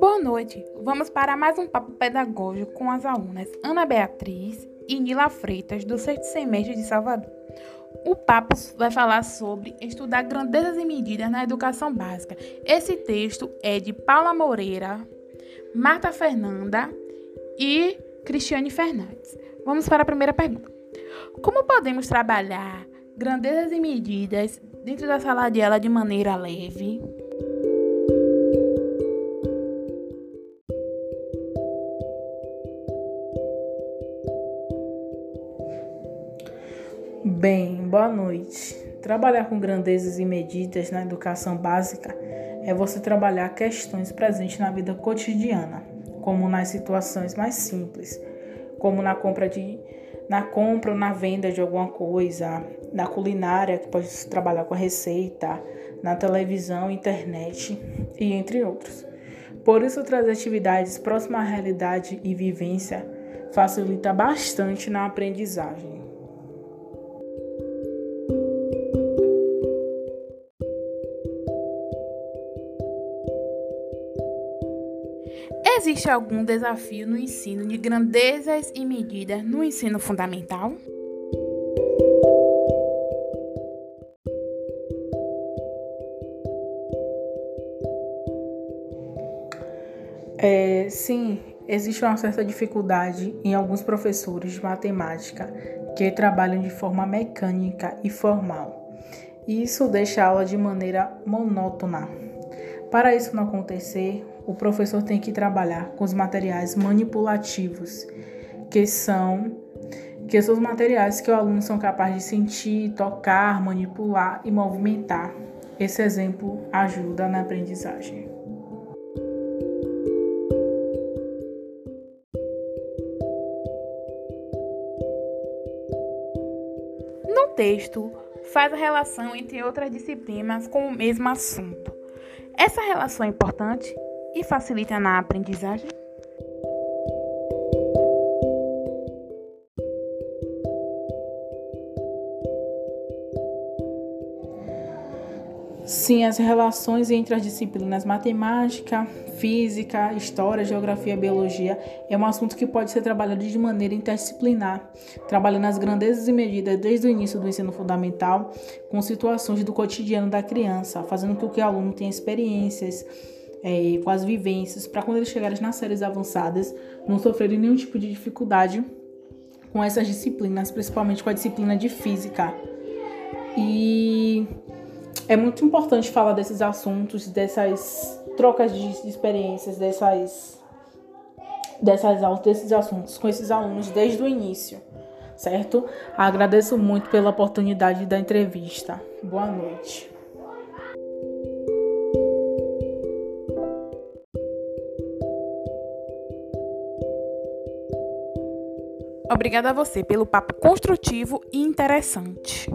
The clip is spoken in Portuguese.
Boa noite. Vamos para mais um papo pedagógico com as alunas Ana Beatriz e Nila Freitas, do sexto semestre de Salvador. O papo vai falar sobre estudar grandezas e medidas na educação básica. Esse texto é de Paula Moreira, Marta Fernanda e Cristiane Fernandes. Vamos para a primeira pergunta. Como podemos trabalhar grandezas e medidas dentro da sala de aula de maneira leve? Bem, boa noite. Trabalhar com grandezas e medidas na educação básica é você trabalhar questões presentes na vida cotidiana, como nas situações mais simples, como na compra de na compra ou na venda de alguma coisa, na culinária, que pode trabalhar com a receita, na televisão, internet e entre outros. Por isso, trazer atividades próximas à realidade e vivência facilita bastante na aprendizagem. Existe algum desafio no ensino de grandezas e medidas no ensino fundamental? É, sim, existe uma certa dificuldade em alguns professores de matemática que trabalham de forma mecânica e formal. Isso deixa a aula de maneira monótona. Para isso não acontecer, o professor tem que trabalhar com os materiais manipulativos, que são que são os materiais que o aluno são capazes de sentir, tocar, manipular e movimentar. Esse exemplo ajuda na aprendizagem. No texto, faz a relação entre outras disciplinas com o mesmo assunto. Essa relação é importante e facilita na aprendizagem? Sim, as relações entre as disciplinas matemática, física, história, geografia biologia é um assunto que pode ser trabalhado de maneira interdisciplinar, trabalhando as grandezas e medidas desde o início do ensino fundamental com situações do cotidiano da criança, fazendo com que o aluno tenha experiências, é, com as vivências, para quando eles chegarem nas séries avançadas, não sofrerem nenhum tipo de dificuldade com essas disciplinas, principalmente com a disciplina de física. E é muito importante falar desses assuntos, dessas trocas de experiências, dessas, dessas aulas, desses assuntos com esses alunos desde o início, certo? Agradeço muito pela oportunidade da entrevista. Boa noite. Obrigada a você pelo papo construtivo e interessante.